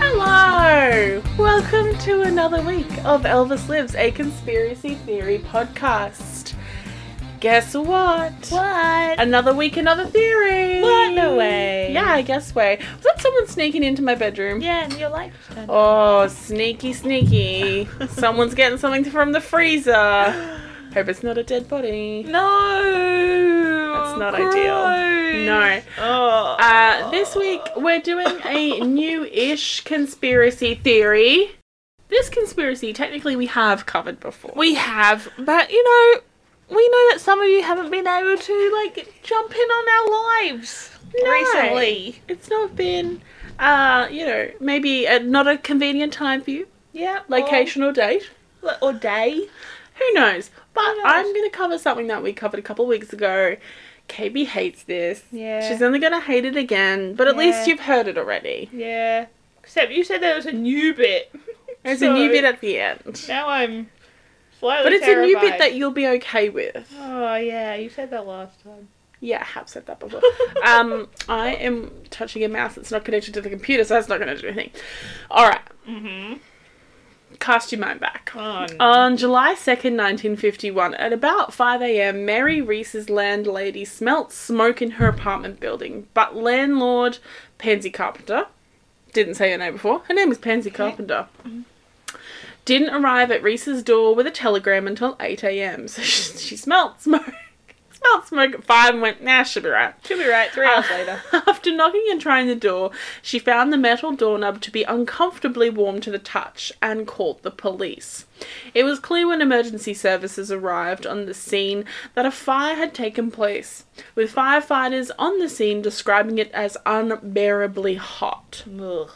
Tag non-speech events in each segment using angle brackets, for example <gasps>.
Hello! Welcome to another week of Elvis Lives, a conspiracy theory podcast. Guess what? What? Another week, another theory. What? No way. Yeah, I guess way. Was that someone sneaking into my bedroom? Yeah, and your light was turned Oh, sneaky, sneaky. <laughs> Someone's getting something from the freezer. Hope it's not a dead body. No! That's not ideal. No. Oh. Uh, this week we're doing a new-ish conspiracy theory. This conspiracy, technically, we have covered before. we have, but you know, we know that some of you haven't been able to like jump in on our lives No. recently. It's not been, uh, you know, maybe a, not a convenient time for you, Yeah. location or date. or, or day. Who knows? But Who knows? I'm going to cover something that we covered a couple of weeks ago. KB hates this. Yeah. She's only going to hate it again, but at Yeah. least you've heard it already. Yeah. Except you said there was a new bit. <laughs> There's So, a new bit at the end. Now I'm slightly But it's a new bit that you'll be okay with. Oh yeah, you said that last time. Yeah, I have said that before. <laughs> um, I am touching a mouse that's not connected to the computer, so that's not going to do anything. Alright. Mm-hmm. Cast your mind back. Oh, no. On July 2nd, 1951, at about 5am, Mary Reese's landlady smelt smoke in her apartment building, but landlord Pansy Carpenter, didn't say her name before, her name is Pansy Carpenter, didn't arrive at Reese's door with a telegram until 8am. So she, she smelt smoke. Smelled smoke at 5 and went, nah, she'll be right. She'll be right. Three hours later. <laughs> After knocking and trying the door, she found the metal doorknob to be uncomfortably warm to the touch and called the police. It was clear when emergency services arrived on the scene that a fire had taken place, with firefighters on the scene describing it as unbearably hot. Ugh.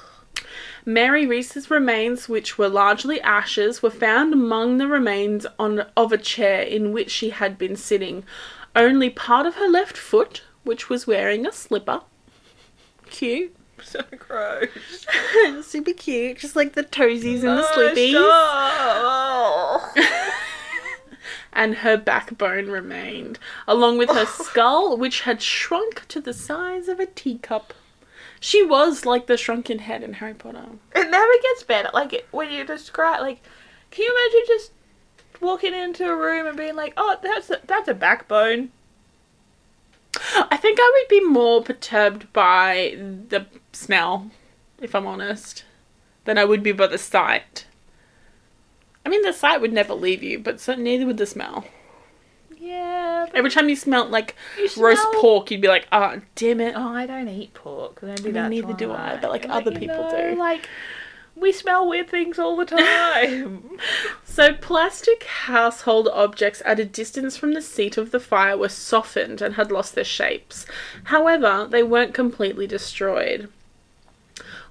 Mary Reese's remains, which were largely ashes, were found among the remains on of a chair in which she had been sitting. Only part of her left foot, which was wearing a slipper, cute, <laughs> So gross. <laughs> super cute, just like the toesies and the Oh, slippies, stop. <laughs> and her backbone remained, along with her skull, which had shrunk to the size of a teacup. She was like the shrunken head in Harry Potter. It never gets better. Like when you describe, like, can you imagine just walking into a room and being like, "Oh, that's a, that's a backbone." I think I would be more perturbed by the smell, if I'm honest, than I would be by the sight. I mean, the sight would never leave you, but so neither would the smell. Yeah. Every time you smelt like You roast smell- pork, you'd be like, "Oh, damn it!" oh, I don't eat pork. I don't do mean, neither do I, but, like, And, other people know, do. Like, we smell weird things all the time. <laughs> So, plastic household objects at a distance from the seat of the fire were softened and had lost their shapes. However, they weren't completely destroyed.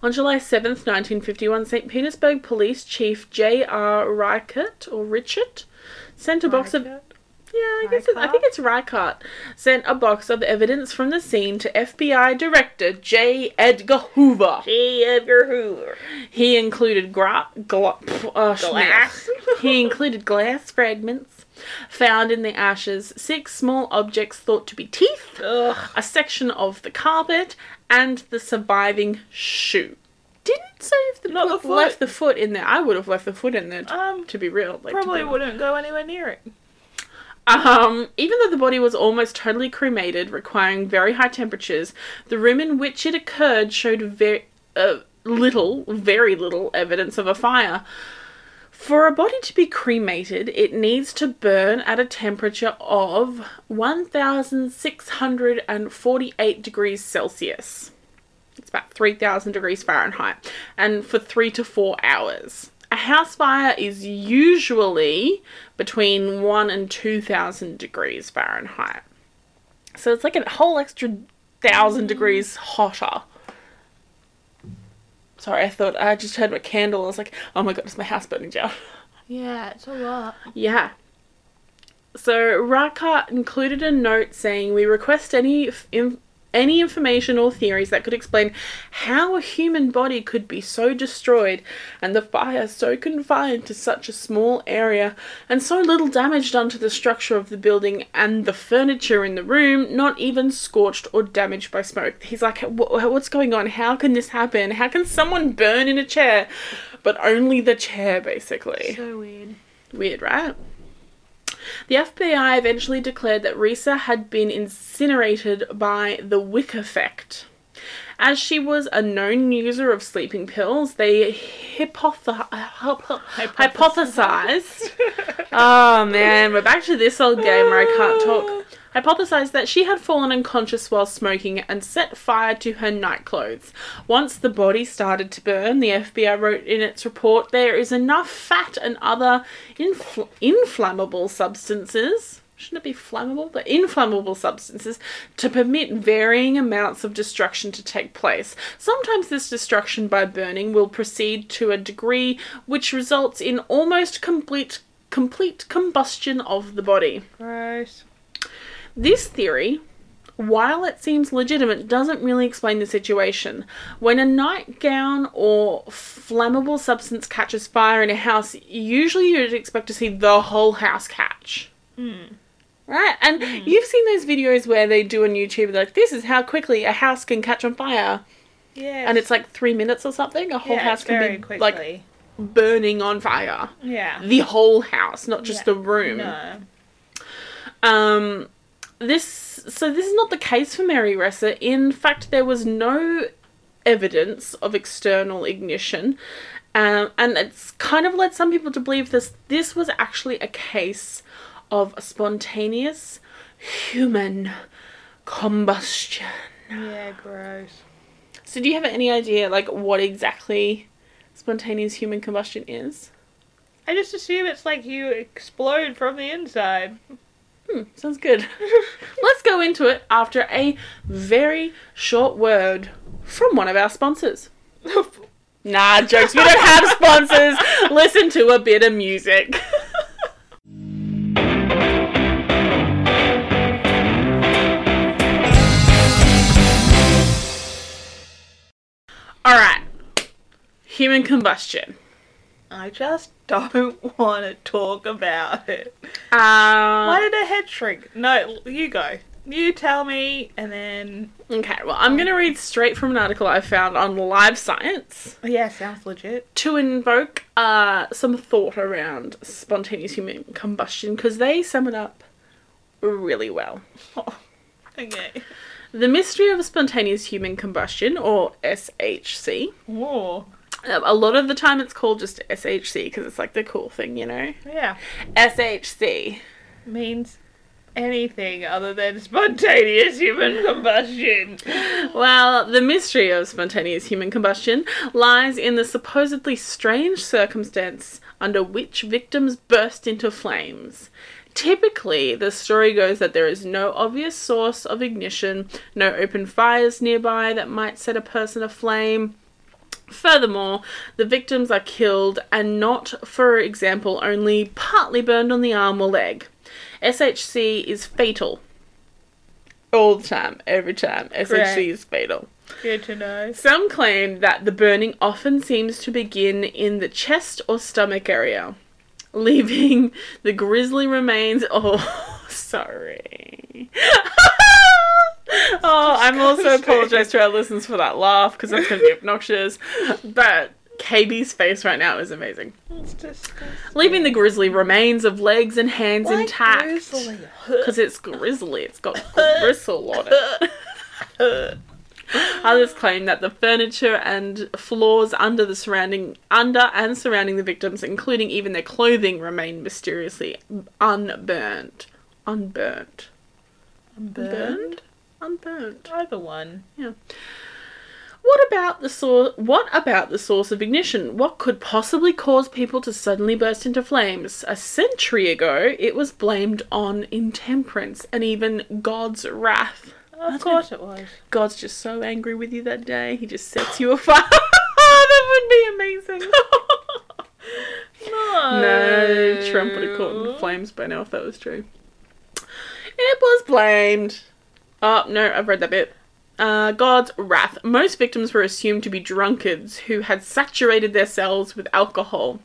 On July 7th, 1951, St. Petersburg Police Chief J.R. Reichert, or Richard, sent a box of. Yeah, I guess I think it's Reichert. Sent a box of evidence from the scene to FBI Director J. Edgar Hoover. J. Edgar Hoover. He included gra- gla- uh, Glass. he included glass fragments found in the ashes, six small objects thought to be teeth, Ugh. a section of the carpet, and the surviving shoe. Didn't say if the Not the foot. left the foot in there. I would have left the foot in there. To, Um, to be real, like, to Probably be- wouldn't go anywhere near it. Um, even though the body was almost totally cremated, requiring very high temperatures, the room in which it occurred showed very uh, little, very little evidence of a fire. For a body to be cremated, it needs to burn at a temperature of 1648 degrees Celsius. It's about 3000 degrees Fahrenheit. And for three to four hours. A house fire is usually between 1 and 2000 degrees Fahrenheit. So it's like a whole extra thousand mm. degrees hotter. Sorry, I thought I just heard a candle. I was like, oh my god, it's my house burning down? Yeah, it's a lot. Yeah. So Reichert included a note saying, "We request any f- in- any information or theories that could explain how a human body could be so destroyed and the fire so confined to such a small area and so little damage done to the structure of the building and the furniture in the room, not even scorched or damaged by smoke." He's like, "What's going on? How can this happen? How can someone burn in a chair?" But only the chair, basically. So weird. Weird, right? The FBI eventually declared that Risa had been incinerated by the Wick effect. As she was a known user of sleeping pills, they hypothe- hypothesized. <laughs> oh man, we're back to this old game where I can't talk. Hypothesized that she had fallen unconscious while smoking and set fire to her nightclothes. Once the body started to burn, the FBI wrote in its report there is enough fat and other infl- inflammable substances shouldn't it be flammable? But inflammable substances to permit varying amounts of destruction to take place. Sometimes this destruction by burning will proceed to a degree which results in almost complete complete combustion of the body. Gross. This theory, while it seems legitimate, doesn't really explain the situation. When a nightgown or flammable substance catches fire in a house, usually you'd expect to see the whole house catch. Right? And you've seen those videos where they do on YouTube, like, this is how quickly a house can catch on fire. Yeah. And it's like three minutes or something. A whole yeah, house can be quickly. like burning on fire. yeah. The whole house, not just Yeah. the room. No. Um, this so this is not the case for Mary Ressa. In fact, there was no evidence of external ignition, um, and it's kind of led some people to believe this. This was actually a case of spontaneous human combustion. Yeah, gross. So, do you have any idea, like, what exactly spontaneous human combustion is? I just assume it's like you explode from the inside. Hmm, sounds good. <laughs> Let's go into it after a very short word from one of our sponsors. <laughs> Nah, jokes. We don't have sponsors. Listen to a bit of music. <laughs> All right. Human combustion. I just don't <laughs> want to talk about it. Uh, Why did her head shrink? No, you go. You tell me, and then. Okay, well, I'm going to read straight from an article I found on Live Science. Oh, yeah, sounds legit. to invoke uh, some thought around spontaneous human combustion because they sum it up really well. <laughs> Okay. The mystery of spontaneous human combustion, or SHC. Oh. Uh, A lot of the time it's called just SHC because it's like the cool thing, you know? Yeah. SHC. Means anything other than spontaneous human combustion. Well, the mystery of spontaneous human combustion lies in the supposedly strange circumstance under which victims burst into flames. Typically, the story goes that there is no obvious source of ignition, no open fires nearby that might set a person aflame. Furthermore, the victims are killed and not, for example, only partly burned on the arm or leg. SHC is fatal. All the time, every time. SHC Correct. is fatal. Good to know. Some claim that the burning often seems to begin in the chest or stomach area, leaving <laughs> the grisly remains. Oh, <laughs> sorry. <laughs> <laughs> oh, I'm also apologize to our listeners for that laugh because that's going to be obnoxious. But KB's face right now is amazing. It's disgusting. Leaving the grisly remains of legs and hands Why intact. Because it's grizzly, it's got gristle on it. Others claim that the furniture and floors under the surrounding under and surrounding the victims, including even their clothing, remain mysteriously unburnt. Unburnt. Burned? Unburnt? Either one. Yeah. What about the source? What about the source of ignition? What could possibly cause people to suddenly burst into flames? A century ago, it was blamed on intemperance and even God's wrath. Of course it was. God's just so angry with you that day, he just sets you <laughs> afire. <laughs> that would be amazing. No. <laughs> no, Trump would have caught in flames by now if that was true. It was blamed. Oh, no, I've read that bit. Uh, God's wrath. Most victims were assumed to be drunkards who had saturated their cells with alcohol.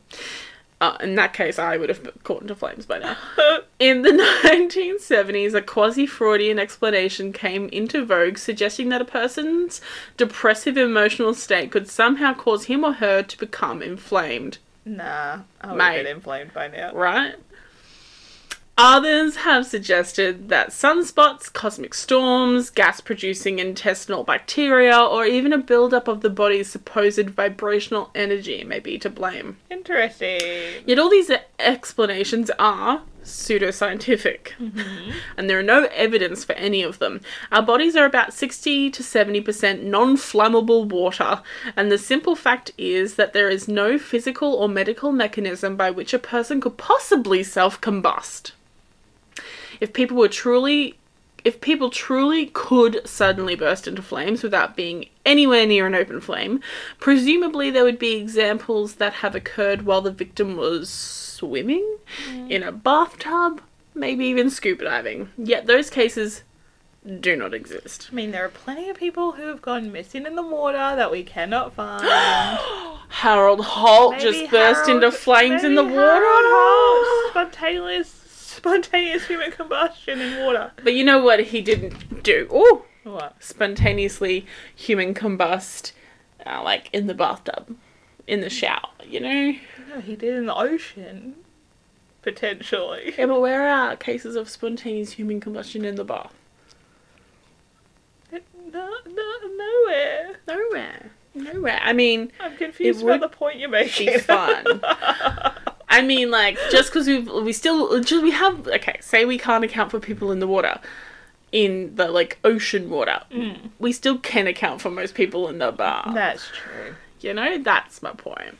Uh, in that case, I would have been caught into flames by now. <laughs> In the <laughs> 1970s, a quasi Freudian explanation came into vogue suggesting that a person's depressive emotional state could somehow cause him or her to become inflamed. Nah, I would Mate. have been inflamed by now. Right? Others have suggested that sunspots, cosmic storms, gas producing intestinal bacteria, or even a buildup of the body's supposed vibrational energy may be to blame. Interesting. Yet all these explanations are pseudoscientific, mm-hmm. and there are no evidence for any of them. Our bodies are about 60 to 70% non flammable water, and the simple fact is that there is no physical or medical mechanism by which a person could possibly self combust. If people were truly if people truly could suddenly burst into flames without being anywhere near an open flame, presumably there would be examples that have occurred while the victim was swimming, in a bathtub, maybe even scuba diving. Yet those cases do not exist. I mean, there are plenty of people who have gone missing in the water that we cannot find. <gasps> <gasps> Harold Holt Maybe just burst into flames in the water. Harold Holt, <gasps> spontaneous, spontaneous human combustion in water. But you know what he didn't do? Oh, What? spontaneously human combust, uh, like in the bathtub, in the shower. You know. No, he did in the ocean. Potentially. Yeah, but where are cases of spontaneous human combustion in the bath? No, no, nowhere. Nowhere. Nowhere. I mean, I'm confused It about the point you're making. be fun. <laughs> I mean, like, just because we we still just we have okay. Say we can't account for people in the water, in the like ocean water. We still can account for most people in the bar. That's true. You know, that's my point.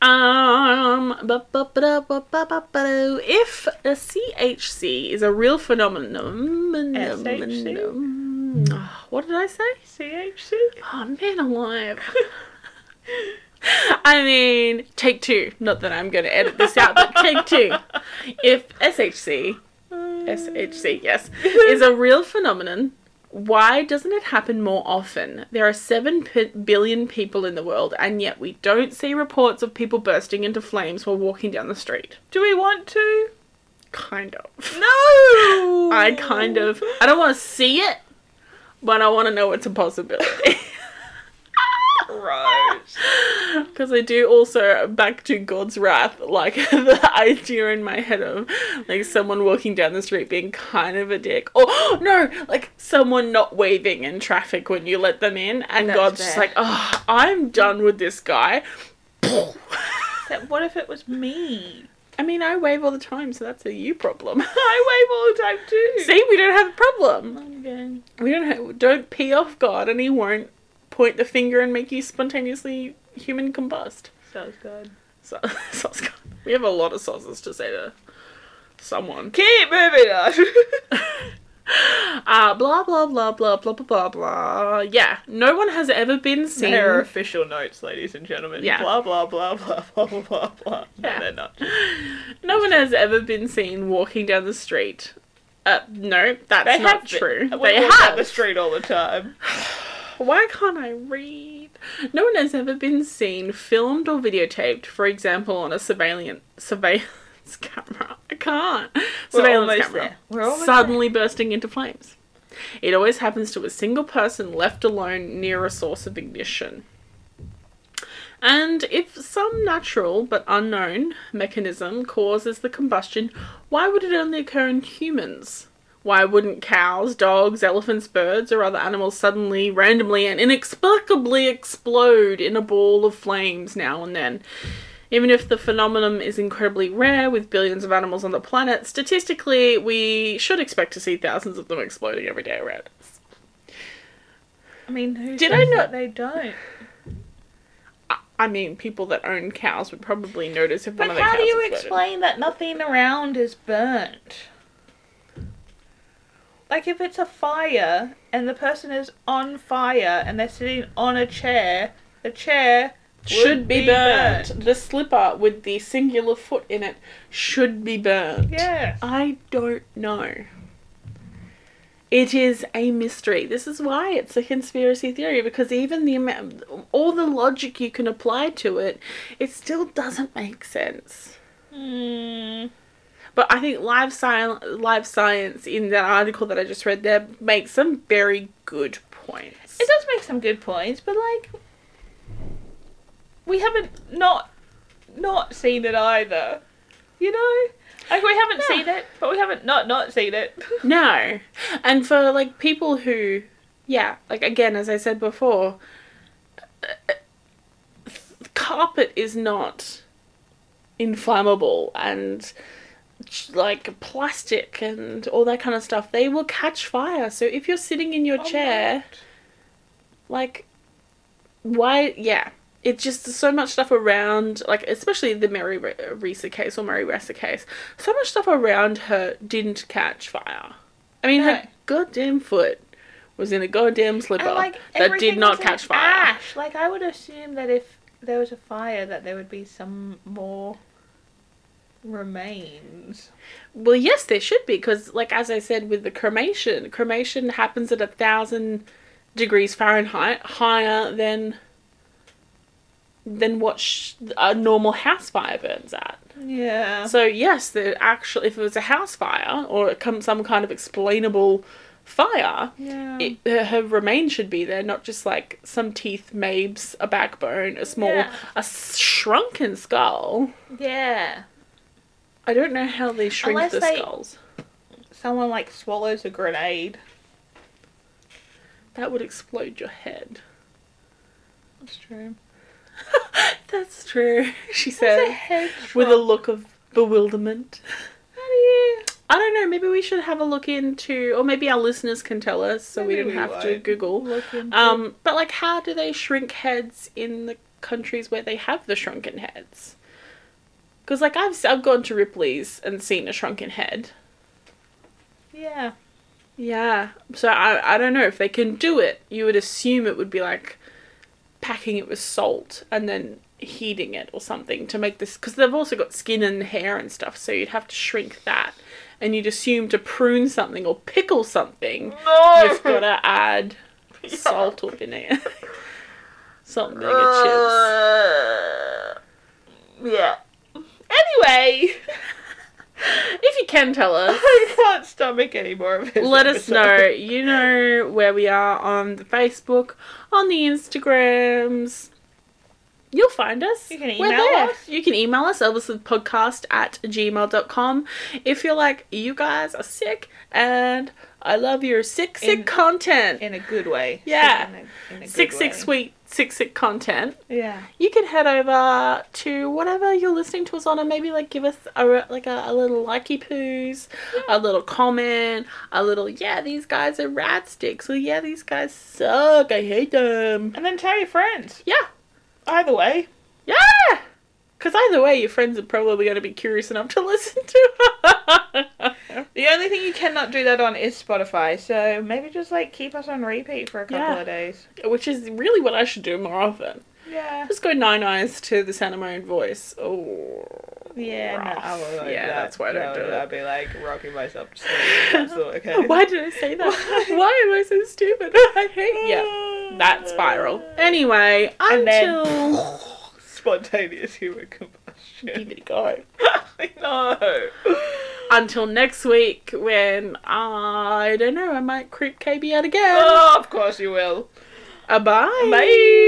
Um, if a CHC is a real phenomenon, SHC? what did I say? CHC? Oh man, alive. <laughs> I mean, take two. Not that I'm going to edit this out, but take two. If SHC, SHC, yes, is a real phenomenon, why doesn't it happen more often? There are 7 p- billion people in the world, and yet we don't see reports of people bursting into flames while walking down the street. Do we want to? Kind of. No! <laughs> I kind of. I don't want to see it, but I want to know it's a possibility. <laughs> Gross. <laughs> Because I do also, back to God's wrath, like <laughs> the idea in my head of like someone walking down the street being kind of a dick. Or, <gasps> no, like someone not waving in traffic when you let them in, and That's God's just like, oh, I'm done with this guy. What if it was me? I mean, I wave all the time, so that's a you problem. <laughs> I wave all the time too. See, we don't have a problem. Okay. We don't have, don't pee off God, and He won't point the finger and make you spontaneously human combust. Sounds good. So, sauce God. We have a lot of sauces to say to someone. Keep moving on. Uh, blah blah blah blah blah blah blah blah. Yeah, no one has ever been seen. There are official notes, ladies and gentlemen. Yeah. Blah blah blah blah blah blah blah blah. No, Yeah. they're not. No one has ever been seen walking down the street. Uh, no, that's They not have true. Been, they we walk have. the street all the time. Why can't I read? No one has ever been seen, filmed or videotaped, for example, on a surveillance surveillance <laughs> camera. I can't. Surveillance almost camera. there. We're suddenly bursting into flames. It always happens to a single person left alone near a source of ignition. And if some natural but unknown mechanism causes the combustion, why would it only occur in humans? Why wouldn't cows, dogs, elephants, birds, or other animals suddenly, randomly, and inexplicably explode in a ball of flames now and then? Even if the phenomenon is incredibly rare with billions of animals on the planet, statistically, we should expect to see thousands of them exploding every day around us. I mean, who Did I not- that they don't? I- I mean, people that own cows would probably notice if one But of the how cows do you exploded. explain that nothing around is burnt? Like if it's a fire and the person is on fire and they're sitting on a chair, the chair Should be, burnt. The slipper with the singular foot in it should be burnt. Yeah. I don't know. It is a mystery. This is why it's a conspiracy theory because even the amount, all the logic you can apply to it, it still doesn't make sense. Mm, But I think live science, live science in that article that I just read there makes some very good points. it does make some good points, but like we haven't not not seen it either. You know? Like we haven't Yeah. seen it, but we haven't not not seen it. <laughs> No. And for like people who, yeah, like again, as I said before, uh, carpet is not inflammable and like plastic and all that kind of stuff. They will catch fire. So if you're sitting in your oh, chair, like, why, yeah. It's just so much stuff around, like especially the Mary Re- Risa case or Mary Ressa case. So much stuff around her didn't catch fire. I mean, No. her goddamn foot was in a goddamn slipper like that did not catch fire. Ash. Like I would assume that if there was a fire, that there would be some more remains. Well, yes, there should be because, like as I said, with the cremation, cremation happens at a thousand degrees Fahrenheit, higher than than what sh- a normal house fire burns at. Yeah. So yes, the actual if it was a house fire or some kind of explainable fire, yeah. it, her, her remains should be there, not just like some teeth, mabes, a backbone, a small, Yeah. a shrunken skull. yeah. I don't know how they shrink Unless the they- skulls. Someone like swallows a grenade. That would explode your head. That's true. <laughs> That's true, she said, with a look of bewilderment. How do you? I don't know, maybe we should have a look into, or maybe our listeners can tell us so we Maybe don't we have to Google. Um, but like, how do they shrink heads in the countries where they have the shrunken heads? Because like I've I've gone to Ripley's and seen a shrunken head. Yeah. Yeah, so I I don't know if they can do it. You would assume it would be like packing it with salt and then heating it or something to make this because they've also got skin and hair and stuff so you'd have to shrink that and you'd assume to prune something or pickle something No. you've got to add <laughs> salt or vinegar <laughs> and vinegar chips Uh, yeah. Anyway, if you can tell us <laughs> I can't stomach any more of it. let us know you know where we are on the facebook on the instagrams You'll find us. You can email us. You can email us, podcast at gmail.com. If you're like, you guys are sick and I love your sick, sick In- content. in a good way. Yeah. In a, in a sick, sick, sweet, sick, sick content. Yeah. You can head over to whatever you're listening to us on and maybe like give us a like a, a little likey poos, a little comment, a little yeah these guys are rat sticks or yeah these guys suck I hate them. And then tell your friends. Yeah, Either way. yeah. Because either way, your friends are probably going to be curious enough to <laughs> listen to. The only thing you cannot do that on is Spotify, so maybe just like keep us on repeat for a couple Yeah. of days. Which is really what I should do more often. Yeah. Just go nine eyes to the sound of my own voice. Oh. Yeah, no. I will like Yeah, that. that's why I don't No, do it. I'd be like rocking myself to sleep. That's all okay. <laughs> Why did I say that? Why <laughs> am I so stupid? I hate yeah. That spiral. Anyway, And then- until Spontaneous human combustion. give it a go. <laughs> I know. Until next week, when I don't know, I might creep KB out again. Oh, of course you will. Uh, bye. Bye.